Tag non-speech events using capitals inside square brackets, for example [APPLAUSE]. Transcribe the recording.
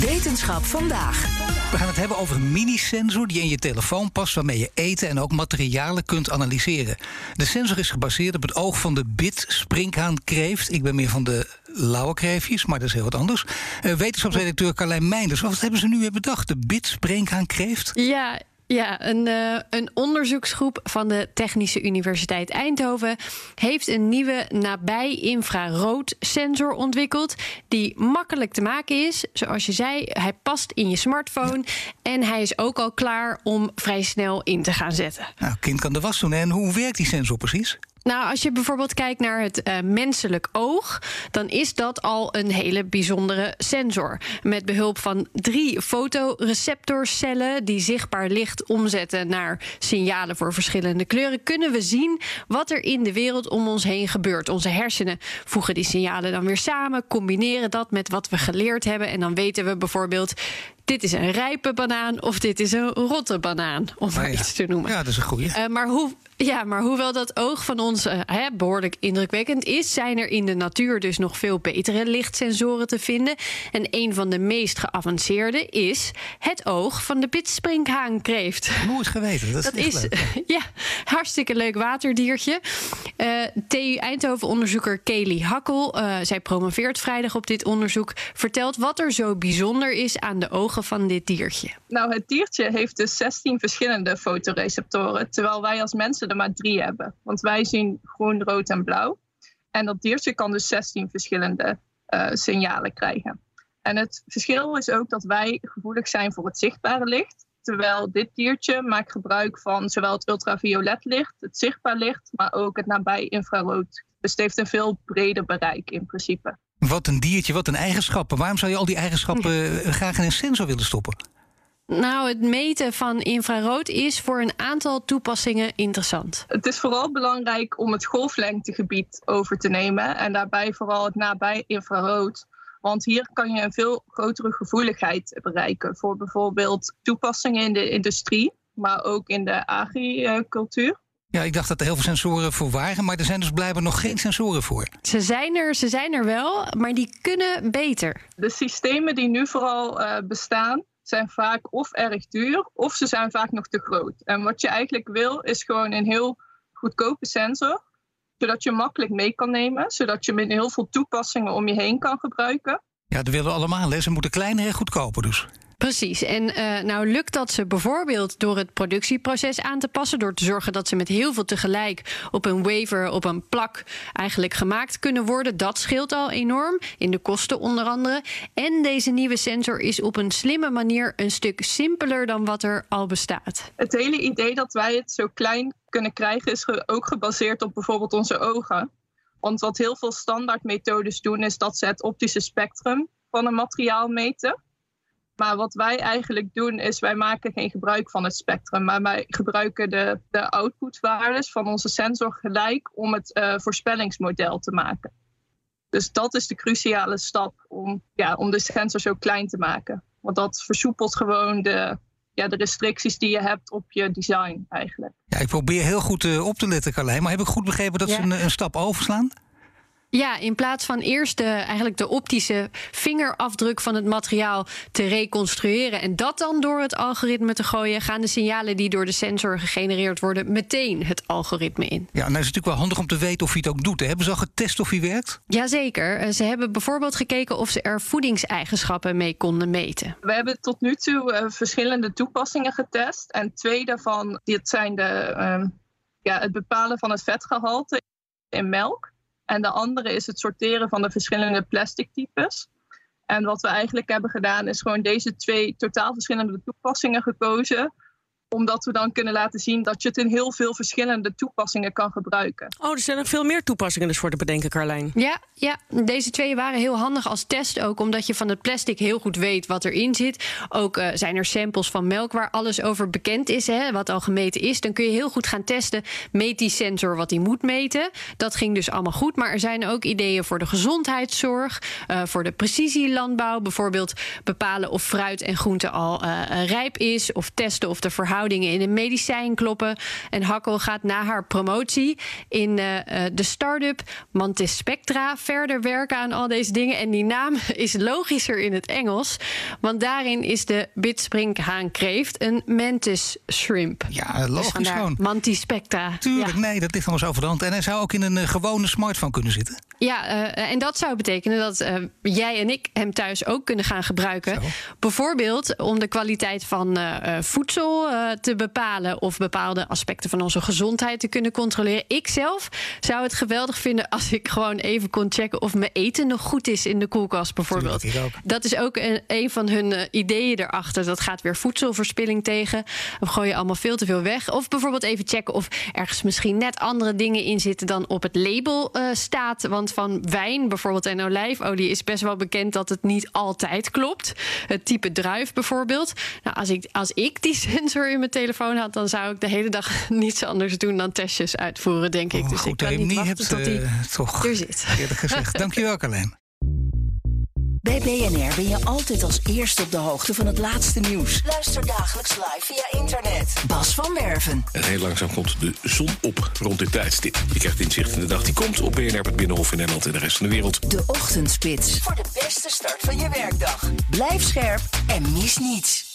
Wetenschap vandaag. We gaan het hebben over een mini-sensor die in je telefoon past, waarmee je eten en ook materialen kunt analyseren. De sensor is gebaseerd op het oog van de bit springhaankreeft. Ik ben meer van de lauwe kreefjes, maar dat is heel wat anders. Uh, wetenschapsredacteur Carlijn Meinders, wat hebben ze nu weer bedacht? De bit springhaankreeft? Ja, ja, een, uh, een onderzoeksgroep van de Technische Universiteit Eindhoven heeft een nieuwe nabij-infrarood sensor ontwikkeld. Die makkelijk te maken is. Zoals je zei, hij past in je smartphone. En hij is ook al klaar om vrij snel in te gaan zetten. Nou, kind kan de was doen. En hoe werkt die sensor precies? Nou, als je bijvoorbeeld kijkt naar het uh, menselijk oog, dan is dat al een hele bijzondere sensor. Met behulp van drie fotoreceptorcellen die zichtbaar licht omzetten naar signalen voor verschillende kleuren, kunnen we zien wat er in de wereld om ons heen gebeurt. Onze hersenen voegen die signalen dan weer samen, combineren dat met wat we geleerd hebben en dan weten we bijvoorbeeld dit is een rijpe banaan of dit is een rotte banaan, om maar Ah, ja. iets te noemen. Ja, dat is een goeie. Uh, maar, hoe, ja, maar hoewel dat oog van ons uh, hè, behoorlijk indrukwekkend is, zijn er in de natuur dus nog veel betere lichtsensoren te vinden. En een van de meest geavanceerde is het oog van de pitspringhaankreeft. Nooit geweten. Dat is, Dat echt is leuk. ja, [LAUGHS] hartstikke leuk waterdiertje. Uh, TU Eindhoven-onderzoeker Kelly Hakkel, zij promoveert vrijdag op dit onderzoek, vertelt wat er zo bijzonder is aan de ogen van dit diertje. Nou, het diertje heeft dus 16 verschillende fotoreceptoren, terwijl wij als mensen er maar drie hebben. Want wij zien groen, rood en blauw. En dat diertje kan dus 16 verschillende uh, signalen krijgen. En het verschil is ook dat wij gevoelig zijn voor het zichtbare licht. Terwijl dit diertje maakt gebruik van zowel het ultraviolet licht, het zichtbaar licht, maar ook het nabij infrarood. Dus het heeft een veel breder bereik in principe. Wat een diertje, wat een eigenschappen. Waarom zou je al die eigenschappen uh, graag in een sensor willen stoppen? Nou, het meten van infrarood is voor een aantal toepassingen interessant. Het is vooral belangrijk om het golflengtegebied over te nemen en daarbij vooral het nabij infrarood. Want hier kan je een veel grotere gevoeligheid bereiken voor bijvoorbeeld toepassingen in de industrie, maar ook in de agricultuur. Ja, ik dacht dat er heel veel sensoren voor waren, maar er zijn dus blijkbaar nog geen sensoren voor. Ze zijn er, ze zijn er wel, maar die kunnen beter. De systemen die nu vooral uh, bestaan, zijn vaak of erg duur of ze zijn vaak nog te groot. En wat je eigenlijk wil is gewoon een heel goedkope sensor, zodat je makkelijk mee kan nemen, zodat je met heel veel toepassingen om je heen kan gebruiken. Ja, dat willen we allemaal. Hè? Ze moeten kleiner en goedkoper dus. Precies. En uh, nou lukt dat ze bijvoorbeeld door het productieproces aan te passen, door te zorgen dat ze met heel veel tegelijk op een wafer, op een plak eigenlijk gemaakt kunnen worden. Dat scheelt al enorm in de kosten onder andere. En deze nieuwe sensor is op een slimme manier een stuk simpeler dan wat er al bestaat. Het hele idee dat wij het zo klein kunnen krijgen is ook gebaseerd op bijvoorbeeld onze ogen. Want wat heel veel standaardmethodes doen is dat ze het optische spectrum van een materiaal meten. Maar wat wij eigenlijk doen is, wij maken geen gebruik van het spectrum, maar wij gebruiken de, de outputwaardes van onze sensor gelijk om het uh, voorspellingsmodel te maken. Dus dat is de cruciale stap om, ja, om de sensor zo klein te maken. Want dat versoepelt gewoon de, ja, de restricties die je hebt op je design eigenlijk. Ja, ik probeer heel goed uh, op te letten, Carlijn, maar heb ik goed begrepen dat ja. ze een, een stap overslaan? Ja, in plaats van eerst de, eigenlijk de optische vingerafdruk van het materiaal te reconstrueren en dat dan door het algoritme te gooien, gaan de signalen die door de sensor gegenereerd worden meteen het algoritme in. Ja, nou is het natuurlijk wel handig om te weten of hij het ook doet. Hè? Hebben ze al getest of hij werkt? Jazeker. Ze hebben bijvoorbeeld gekeken of ze er voedingseigenschappen mee konden meten. We hebben tot nu toe uh, verschillende toepassingen getest. En twee daarvan dit zijn de, uh, ja, het bepalen van het vetgehalte in melk. En de andere is het sorteren van de verschillende plastic types. En wat we eigenlijk hebben gedaan is gewoon deze twee totaal verschillende toepassingen gekozen. Omdat we dan kunnen laten zien dat je het in heel veel verschillende toepassingen kan gebruiken. Oh, er zijn nog veel meer toepassingen dus voor te bedenken, Carlijn. Ja, ja, deze twee waren heel handig als test ook, omdat je van het plastic heel goed weet wat erin zit. Ook uh, zijn er samples van melk waar alles over bekend is, hè, wat al gemeten is. Dan kun je heel goed gaan testen. Meet die sensor wat hij moet meten. Dat ging dus allemaal goed. Maar er zijn ook ideeën voor de gezondheidszorg, uh, voor de precisielandbouw. Bijvoorbeeld bepalen of fruit en groente al uh, rijp is. Of testen of de verhoudingen in een medicijn kloppen. En Hakkel gaat na haar promotie in de start-up Mantis Spectra verder werken aan al deze dingen. En die naam [LAUGHS] is logischer in het Engels. Want daarin is de bitsprinkhaan-kreeft een mantis shrimp. Ja, logisch dus gewoon. Mantis spectra. Tuurlijk, ja. nee, dat ligt allemaal zo voor de hand. En hij zou ook in een uh, gewone smartphone kunnen zitten. Ja, uh, en dat zou betekenen dat uh, jij en ik hem thuis ook kunnen gaan gebruiken. Zo. Bijvoorbeeld om de kwaliteit van voedsel te bepalen... of bepaalde aspecten van onze gezondheid te kunnen controleren. Ik zelf zou het geweldig vinden als ik gewoon even kon checken... of mijn eten nog goed is in de koelkast bijvoorbeeld. Dat is ook een, een van hun uh, ideeën erachter. Dat gaat weer voedselverspilling tegen. We gooien allemaal veel te veel weg. Of bijvoorbeeld even checken of ergens misschien net andere dingen in zitten dan op het label uh, staat. Want van wijn bijvoorbeeld en olijfolie is best wel bekend dat het niet altijd klopt. Het type druif bijvoorbeeld. Nou, als ik, als ik die [LAUGHS] sensor in mijn telefoon had, dan zou ik de hele dag [LAUGHS] niets anders doen dan testjes uitvoeren, denk ik. Oh, dus goed, ik kan niet, niet wachten hebt, tot die uh, toch er zit. Eerlijk gezegd. [LAUGHS] Dankjewel, Carlijn. Bij BNR ben je altijd als eerste op de hoogte van het laatste nieuws. Luister dagelijks live via internet. Bas van Werven. En heel langzaam komt de zon op rond dit tijdstip. Je krijgt inzicht in de dag die komt op BNR, het Binnenhof in Nederland en de rest van de wereld. De Ochtendspits. Voor de beste start van je werkdag. Blijf scherp en mis niets.